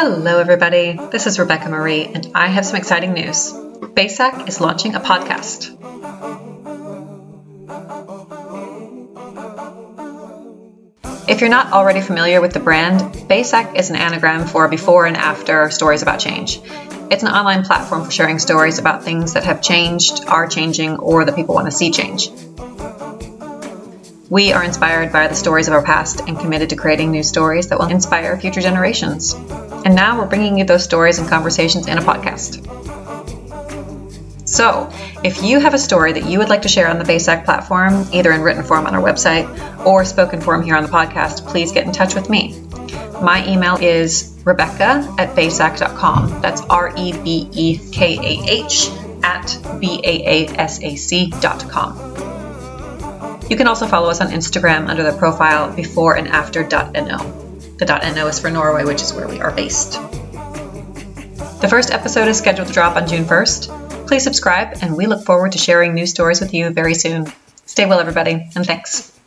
Hello, everybody. This is Rebekah Marie, and I have some exciting news. BAASAC is launching a podcast. If you're not already familiar with the brand, BAASAC is an anagram for before and after stories about change. It's an online platform for sharing stories about things that have changed, are changing, or that people want to see change. We are inspired by the stories of our past and committed to creating new stories that will inspire future generations. And now we're bringing you those stories and conversations in a podcast. So, if you have a story that you would like to share on the BAASAC platform, either in written form on our website or spoken form here on the podcast, please get in touch with me. My email is rebekah at baasac.com. That's R E B E K A H at B A A S A C.com. You can also follow us on Instagram under the profile before and after.no. The .no is for Norway, which is where we are based. The first episode is scheduled to drop on June 1st. Please subscribe, and we look forward to sharing new stories with you very soon. Stay well, everybody, and thanks.